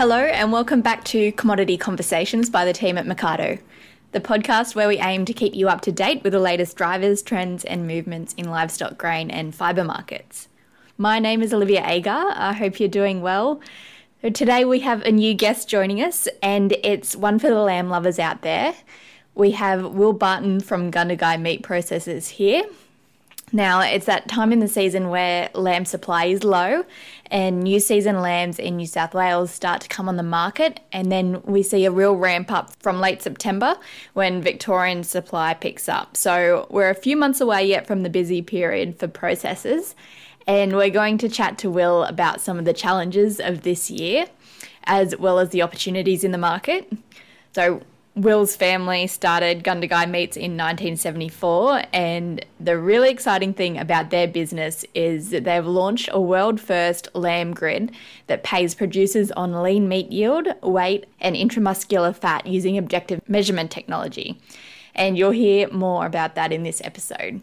Hello, and welcome back to Commodity Conversations by the team at Mecardo, the podcast where we aim to keep you up to date with the latest drivers, trends, and movements in livestock, grain, and fibre markets. My name is Olivia Agar. I hope you're doing well. Today we have a new guest joining us, and it's one for the lamb lovers out there. We have Will Barton from Gundagai Meat Processors here. Now, it's that time in the season where lamb supply is low and new season lambs in New South Wales start to come on the market. And then we see a real ramp up from late September when Victorian supply picks up. So we're a few months away yet from the busy period for processors. And we're going to chat to Will about some of the challenges of this year as well as the opportunities in the market. So, Will's family started Gundagai Meats in 1974, and the really exciting thing about their business is that they've launched a world first lamb grid that pays producers on lean meat yield, weight, and intramuscular fat using objective measurement technology. And you'll hear more about that in this episode.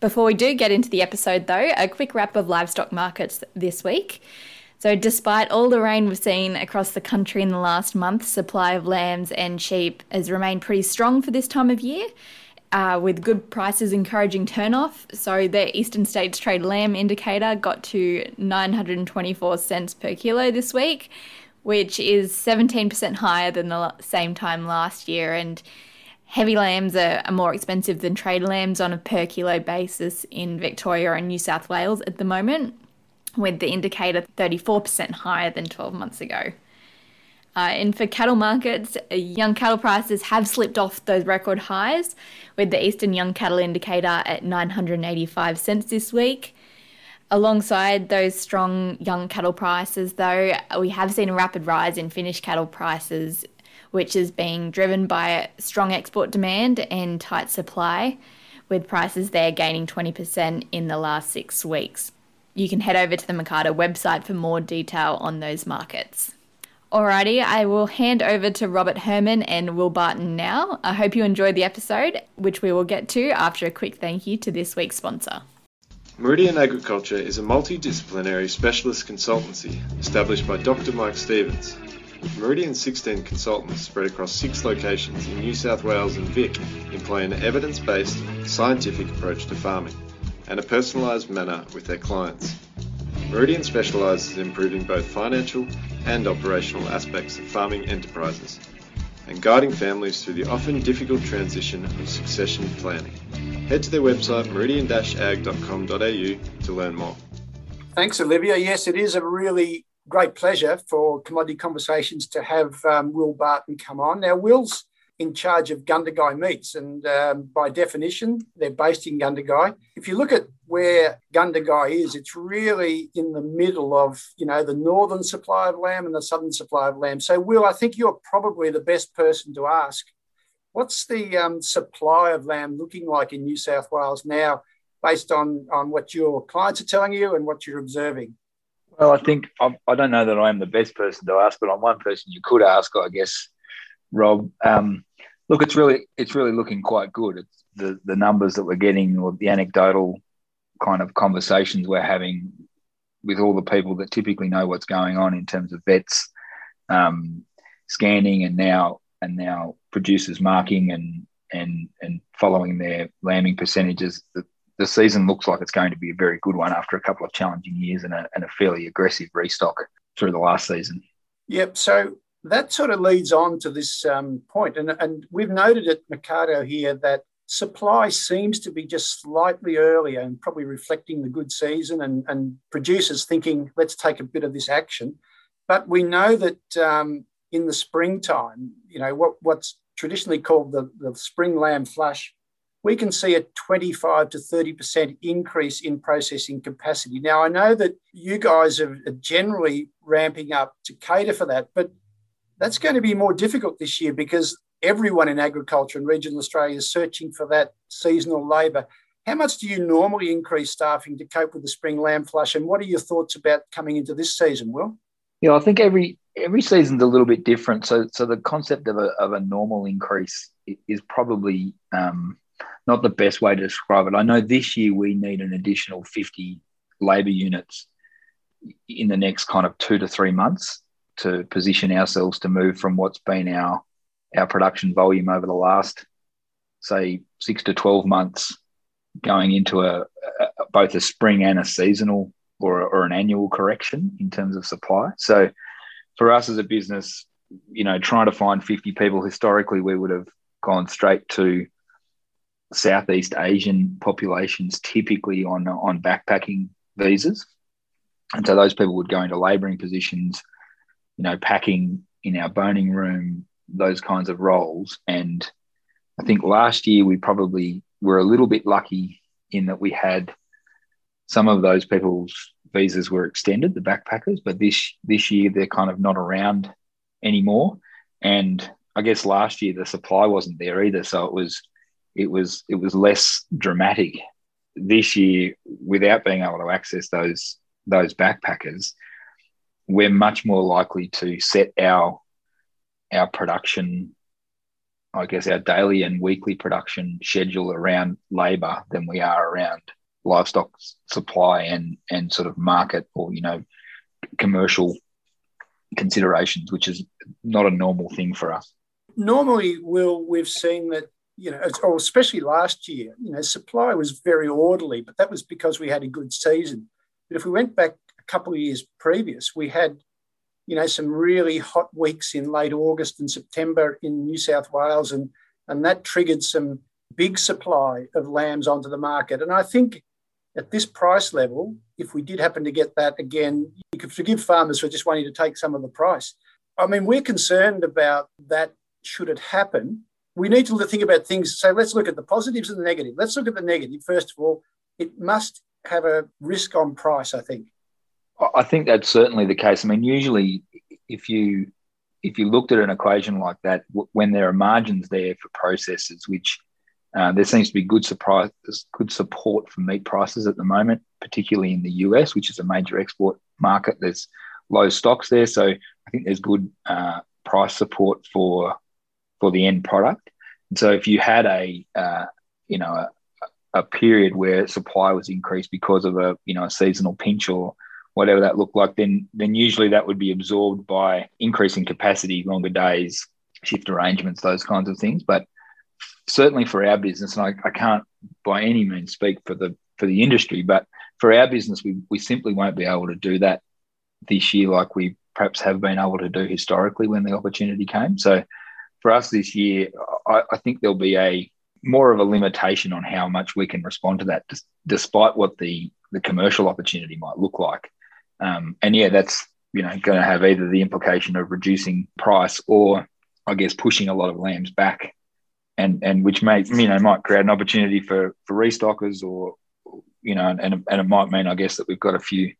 Before we do get into the episode, though, a quick wrap of livestock markets this week. So, despite all the rain we've seen across the country in the last month, supply of lambs and sheep has remained pretty strong for this time of year. Uh, with good prices encouraging turnoff. So the Eastern States Trade Lamb Indicator got to 924 cents per kilo this week, which is 17% higher than the same time last year. And heavy lambs are, are more expensive than trade lambs on a per kilo basis in Victoria and New South Wales at the moment with the indicator 34% higher than 12 months ago. Uh, and for cattle markets, uh, young cattle prices have slipped off those record highs, with the Eastern Young Cattle Indicator at 985 cents this week. Alongside those strong young cattle prices, though, we have seen a rapid rise in finished cattle prices, which is being driven by strong export demand and tight supply, with prices there gaining 20% in the last six weeks you can head over to the Mecardo website for more detail on those markets. Alrighty, I will hand over to Robert Herrmann and Will Barton now. I hope you enjoyed the episode, which we will get to after a quick thank you to this week's sponsor. Meridian Agriculture is a multidisciplinary specialist consultancy established by Dr. Mike Stevens. Meridian's 16 consultants spread across six locations in New South Wales and Vic employ an evidence based, scientific approach to farming and a personalised manner with their clients. Meridian specialises in improving both financial and operational aspects of farming enterprises and guiding families through the often difficult transition of succession planning. Head to their website meridian-ag.com.au to learn more. Thanks, Olivia. Yes, it is a really great pleasure for Commodity Conversations to have um, Will Barton come on. Now, Will's in charge of Gundagai meats. And um, by definition, they're based in Gundagai. If you look at where Gundagai is, it's really in the middle of, you know, the northern supply of lamb and the southern supply of lamb. So, Will, I think you're probably the best person to ask. What's the um, supply of lamb looking like in New South Wales now, based on, on what your clients are telling you and what you're observing? Well, I think I'm, I do not know that I am the best person to ask, but I'm one person you could ask, I guess, Rob. Um, Look, it's really it's really looking quite good. It's the the numbers that we're getting, or the anecdotal kind of conversations we're having with all the people that typically know what's going on in terms of vets um, scanning and now and now producers marking and and and following their lambing percentages. The, the season looks like it's going to be a very good one after a couple of challenging years and a, and a fairly aggressive restock through the last season. Yep. So that sort of leads on to this um, point. And, and we've noted at Mecardo here that supply seems to be just slightly earlier and probably reflecting the good season and, and producers thinking, let's take a bit of this action. But we know that um, in the springtime, you know, what, what's traditionally called the, the spring lamb flush, we can see a 25 to 30% increase in processing capacity. Now, I know that you guys are generally ramping up to cater for that, but that's going to be more difficult this year because everyone in agriculture in regional Australia is searching for that seasonal labour. How much do you normally increase staffing to cope with the spring lamb flush? And what are your thoughts about coming into this season, Will? Yeah, I think every every season's a little bit different. So, so the concept of a, of a normal increase is probably um, not the best way to describe it. I know this year we need an additional 50 labour units in the next kind of two to three months to position ourselves to move from what's been our our production volume over the last say six to 12 months going into a, a both a spring and a seasonal or, or an annual correction in terms of supply. So for us as a business you know trying to find 50 people historically we would have gone straight to southeast asian populations typically on on backpacking visas. And so those people would go into laboring positions you know packing in our boning room those kinds of roles and I think last year we probably were a little bit lucky in that we had some of those people's visas were extended, the backpackers, but this this year they're kind of not around anymore. And I guess last year the supply wasn't there either, so it was it was it was less dramatic. This year, without being able to access those those backpackers, we're much more likely to set our our production I guess, our daily and weekly production schedule around labour than we are around livestock supply and and sort of market or you know commercial considerations, which is not a normal thing for us. Normally, Will, we've seen that you know, or especially last year, you know, supply was very orderly, but that was because we had a good season. But if we went back a couple of years previous, we had you know, some really hot weeks in late August and September in New South Wales, and and that triggered some big supply of lambs onto the market. And I think at this price level, if we did happen to get that again, you could forgive farmers for just wanting to take some of the price. I mean, we're concerned about that. Should it happen, we need to think about things. So let's look at the positives and the negative. Let's look at the negative first of all. It must have a risk on price, I think. I think that's certainly the case. I mean, usually if you if you looked at an equation like that, when there are margins there for processors, which uh, there seems to be good surprise, good support for meat prices at the moment, particularly in the US, which is a major export market. There's low stocks there, so I think there's good uh, price support for for the end product. And so, if you had a uh, you know a, a period where supply was increased because of a you know a seasonal pinch or whatever that looked like, then then usually that would be absorbed by increasing capacity, longer days, shift arrangements, those kinds of things. But certainly for our business, and I, I can't by any means speak for the for the industry, but for our business, we, we simply won't be able to do that this year like we perhaps have been able to do historically when the opportunity came. So for us this year, I, I think there'll be a more of a limitation on how much we can respond to that, despite what the the commercial opportunity might look like. Um, and yeah, that's you know going to have either the implication of reducing price or I guess pushing a lot of lambs back, and and which may you know might create an opportunity for for restockers or you know and and it might mean I guess that we've got a few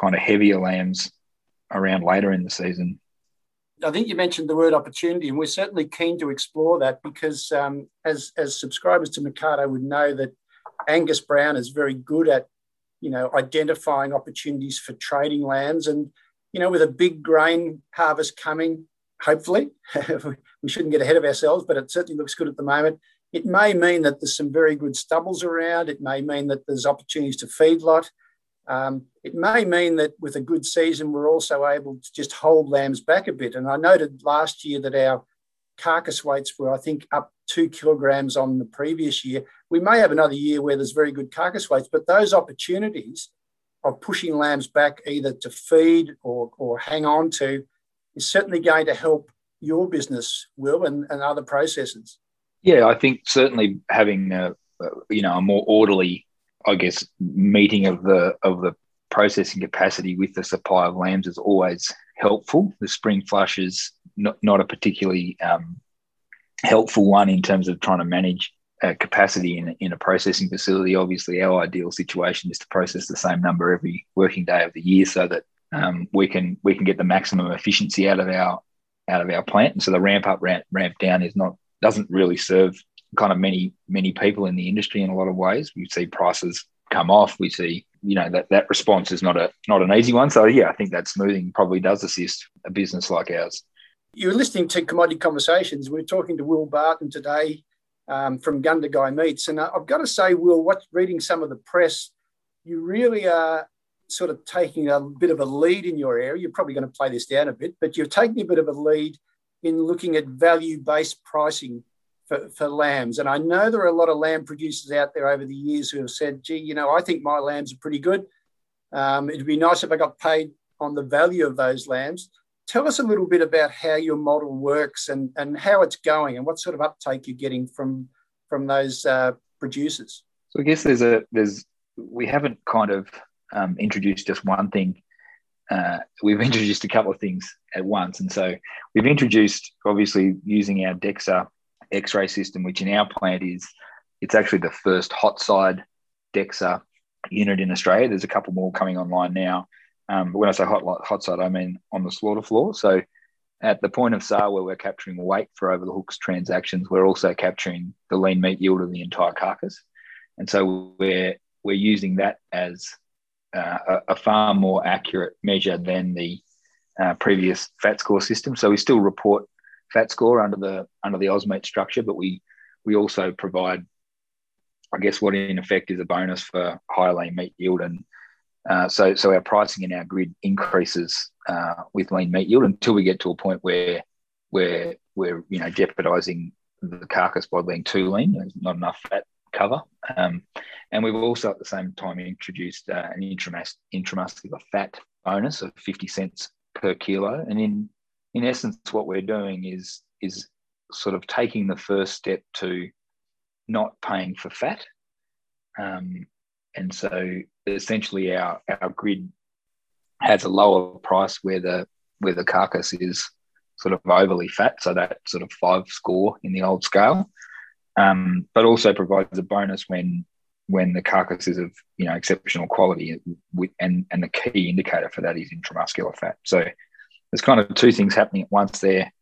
kind of heavier lambs around later in the season. I think you mentioned the word opportunity, and we're certainly keen to explore that because um, as as subscribers to Mecardo would know that Angus Brown is very good at you know, identifying opportunities for trading lands. And, you know, with a big grain harvest coming, hopefully, we shouldn't get ahead of ourselves, but it certainly looks good at the moment. It may mean that there's some very good stubbles around. It may mean that there's opportunities to feedlot. Um, it may mean that with a good season, we're also able to just hold lambs back a bit. And I noted last year that our carcass weights were, I think, up two kilograms on the previous year. We may have another year where there's very good carcass weights, but those opportunities of pushing lambs back either to feed or, or hang on to is certainly going to help your business, Will, and, and other processors. Yeah, I think certainly having a, you know a more orderly, I guess, meeting of the of the processing capacity with the supply of lambs is always helpful. The spring flush is not, not a particularly um, helpful one in terms of trying to manage uh, capacity in, in a processing facility. Obviously, our ideal situation is to process the same number every working day of the year, so that um, we can we can get the maximum efficiency out of our out of our plant. And so the ramp up ramp ramp down is not doesn't really serve kind of many many people in the industry in a lot of ways. We see prices come off. We see you know that that response is not a not an easy one. So yeah, I think that smoothing probably does assist a business like ours. You're listening to Commodity Conversations. We're talking to Will Barton today um, from Gundagai Meats. And I've got to say, Will, what reading some of the press, you really are sort of taking a bit of a lead in your area. You're probably going to play this down a bit, but you're taking a bit of a lead in looking at value based pricing for, for lambs. And I know there are a lot of lamb producers out there over the years who have said, gee, you know, I think my lambs are pretty good. Um, it'd be nice if I got paid on the value of those lambs. Tell us a little bit about how your model works and, and how it's going and what sort of uptake you're getting from from those uh, producers. So I guess there's a there's we haven't kind of um, introduced just one thing. Uh, we've introduced a couple of things at once, and so we've introduced obviously using our DEXA X-ray system, which in our plant is it's actually the first hot side DEXA unit in Australia. There's a couple more coming online now. Um, but when I say hot, hot side, I mean on the slaughter floor. So at the point of sale where we're capturing weight for over the hooks transactions, we're also capturing the lean meat yield of the entire carcass. And so we're we're using that as uh, a, a, far more accurate measure than the uh, previous fat score system. So we still report fat score under the under the AusMeat structure, but we we also provide, I guess, what in effect is a bonus for higher lean meat yield, and uh, so so our pricing in our grid increases uh, with lean meat yield until we get to a point where where we're you know jeopardising the carcass by being too lean. There's not enough fat cover. Um, and we've also at the same time introduced uh, an intramus- intramuscular fat bonus of 50 cents per kilo. And in in essence, what we're doing is is sort of taking the first step to not paying for fat. Um, and so essentially our, our grid has a lower price where the where the carcass is sort of overly fat, so that sort of five score in the old scale, um, but also provides a bonus when when the carcass is of you know exceptional quality, and and the key indicator for that is intramuscular fat. So there's kind of two things happening at once there,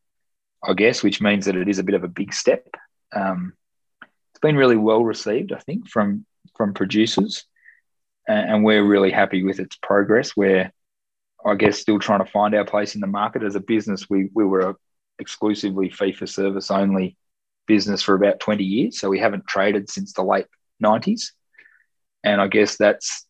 I guess, which means that it is a bit of a big step. Um, it's been really well received, I think, from from producers, and, we're really happy with its progress. We're, I guess, still trying to find our place in the market as a business. We we were a exclusively fee for service only business for about 20 years, so we haven't traded since the late 90s, and I guess that's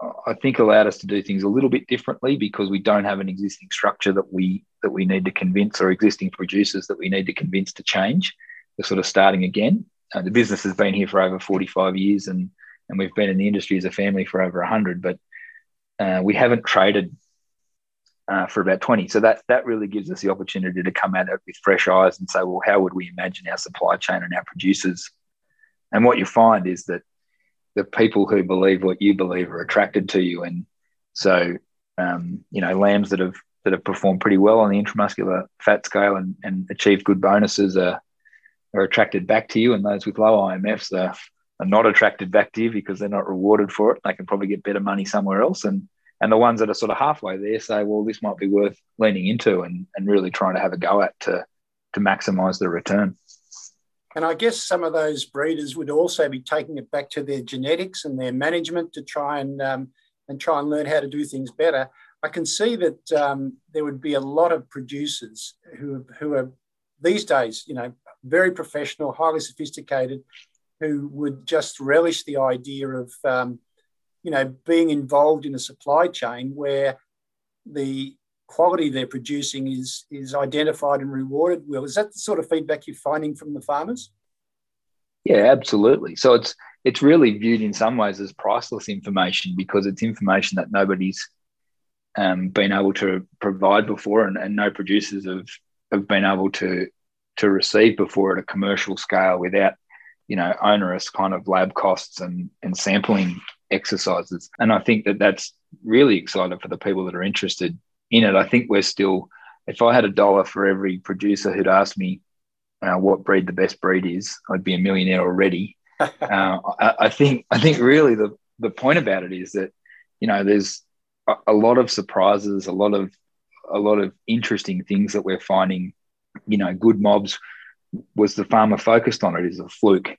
I think allowed us to do things a little bit differently because we don't have an existing structure that we that we need to convince or existing producers that we need to convince to change. We're sort of starting again. Uh, the business has been here for over 45 years and and we've been in the industry as a family for over 100 but uh, we haven't traded uh, for about 20 so that that really gives us the opportunity to come at it with fresh eyes and say well how would we imagine our supply chain and our producers and what you find is that the people who believe what you believe are attracted to you. And so, um, you know, lambs that have that have performed pretty well on the intramuscular fat scale and, and achieved good bonuses are, are attracted back to you, and those with low IMFs are, are not attracted back to you because they're not rewarded for it. They can probably get better money somewhere else. And and the ones that are sort of halfway there say, well, this might be worth leaning into and, and really trying to have a go at to to maximize the return. And I guess some of those breeders would also be taking it back to their genetics and their management to try and um, and try and learn how to do things better. I can see that um, there would be a lot of producers who who are these days, you know, very professional, highly sophisticated, who would just relish the idea of um, you know being involved in a supply chain where the quality they're producing is is identified and rewarded. Well, is that the sort of feedback you're finding from the farmers? Yeah, absolutely. So it's it's really viewed in some ways as priceless information because it's information that nobody's um, been able to provide before, and, and no producers have have been able to to receive before at a commercial scale without you know onerous kind of lab costs and and sampling exercises. And I think that that's really exciting for the people that are interested in it. I think we're still, if I had a dollar for every producer who'd asked me uh, what breed the best breed is, I'd be a millionaire already. uh, I, I, think I think really the the point about it is that you know there's a, a, lot of surprises, a lot of a lot of interesting things that we're finding. You know, good mobs was the farmer focused on it is a fluke,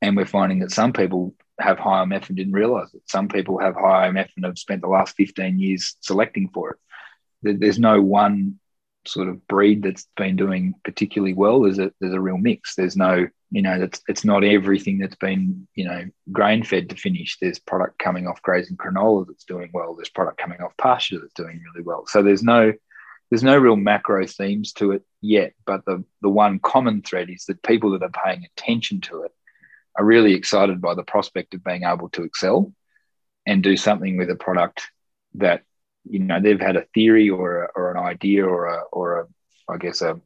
and we're finding that some people have high IMF and didn't realize it. Some people have high IMF and have spent the last 15 years selecting for it there's no one sort of breed that's been doing particularly well, there's a there's a real mix. There's no, you know, that's it's not everything that's been, you know, grain fed to finish. There's product coming off grazing canola that's doing well. There's product coming off pasture that's doing really well. So there's no there's no real macro themes to it yet, but the the one common thread is that people that are paying attention to it are really excited by the prospect of being able to excel and do something with a product that you know they've had a theory or a, or an idea or a or a I guess a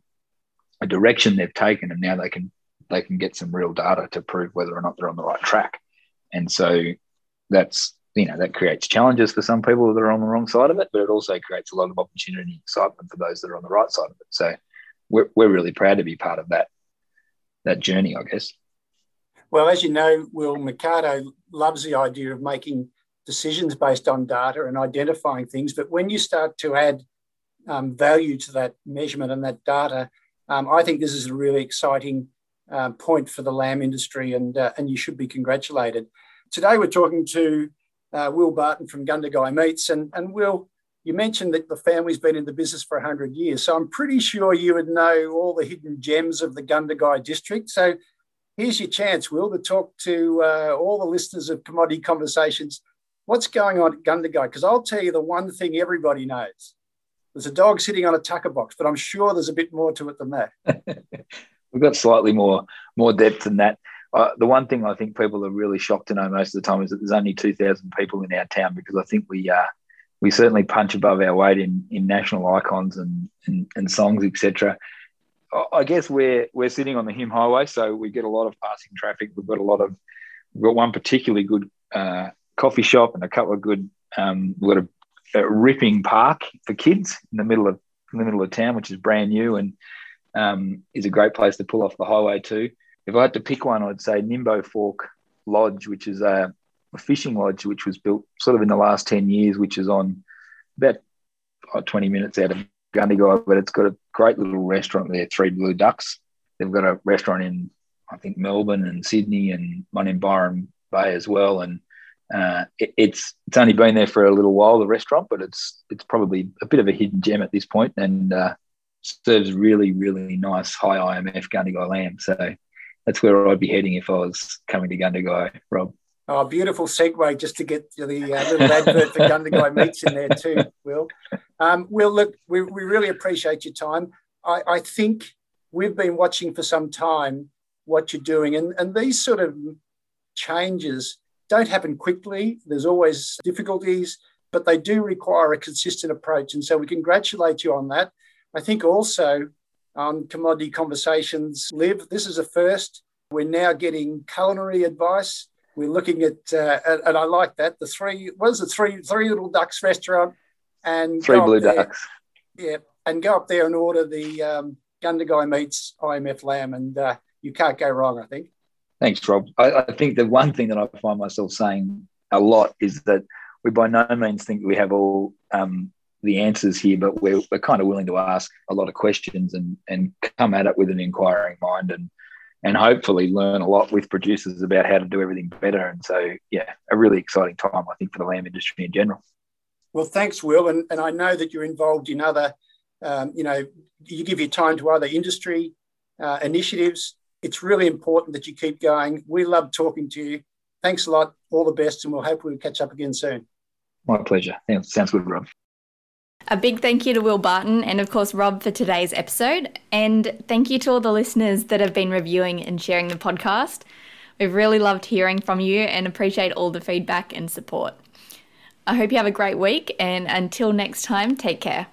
a direction they've taken and now they can they can get some real data to prove whether or not they're on the right track. And so that's you know that creates challenges for some people that are on the wrong side of it but it also creates a lot of opportunity and excitement for those that are on the right side of it. So we're, we're really proud to be part of that that journey i guess. Well as you know will Mecardo loves the idea of making decisions based on data and identifying things. But when you start to add um, value to that measurement and that data, um, I think this is a really exciting uh, point for the lamb industry, and uh, and you should be congratulated. Today we're talking to uh, Will Barton from Gundagai Meats, and and Will, you mentioned that the family's been in the business for hundred years, so I'm pretty sure you would know all the hidden gems of the Gundagai district. So here's your chance, Will, to talk to uh, all the listeners of Commodity Conversations what's going on at Gundagai? Because I'll tell you the one thing everybody knows. There's a dog sitting on a tucker box, but I'm sure there's a bit more to it than that. We've got slightly more more depth than that. Uh, the one thing I think people are really shocked to know most of the time is that there's only 2,000 people in our town because I think we uh, we certainly punch above our weight in in national icons and and, and songs, etc. I guess we're we're sitting on the Hume Highway, so we get a lot of passing traffic. We've got a lot of we've got one particularly good uh, coffee shop and a couple of good. Um, got a, a, ripping park for kids in the middle of in the middle of town, which is brand new and um, is a great place to pull off the highway too. If I had to pick one, I'd say Nimbo Fork Lodge, which is a, a fishing lodge which was built sort of in the last ten years, which is on about oh, twenty minutes out of Gundagai, but it's got a great little restaurant there, Three Blue Ducks. They've got a restaurant in I think Melbourne and Sydney and one in Byron Bay as well, and uh, it, it's it's only been there for a little while, the restaurant, but it's it's probably a bit of a hidden gem at this point, and uh, serves really really nice high IMF Gundagai lamb. So that's where I'd be heading if I was coming to Gundagai, Rob. Oh, beautiful segue just to get the uh, little advert for Gundagai meats in there too, Will. Um, Will, look, we, we really appreciate your time. I, I think we've been watching for some time what you're doing, and, and these sort of changes don't happen quickly. There's always difficulties, but they do require a consistent approach. And so we congratulate you on that. I think also on Commodity Conversations Live, this is a first. We're now getting culinary advice. We're looking at, uh, and I like that, the three, what is it, three, three little ducks restaurant and three blue ducks. Yeah, and go up there and order the um, Gundagai meats IMF lamb, and uh, you can't go wrong, I think. Thanks, Rob. I, I, think the one thing that I find myself saying a lot is that we by no means think we have all um, the answers here, but we're, we're kind of willing to ask a lot of questions and, and come at it with an inquiring mind and and hopefully learn a lot with producers about how to do everything better. And so, yeah, a really exciting time, I think, for the lamb industry in general. Well, thanks, Will. And, and I know that you're involved in other, um, you know, you give your time to other industry uh, initiatives it's really important that you keep going. We love talking to you. Thanks a lot. All the best, and we'll hope we'll catch up again soon. My pleasure. sounds good, Rob. A big thank you to Will Barton and, of course, Rob for today's episode. And thank you to all the listeners that have been reviewing and sharing the podcast. We've really loved hearing from you and appreciate all the feedback and support. I hope you have a great week, and until next time, take care.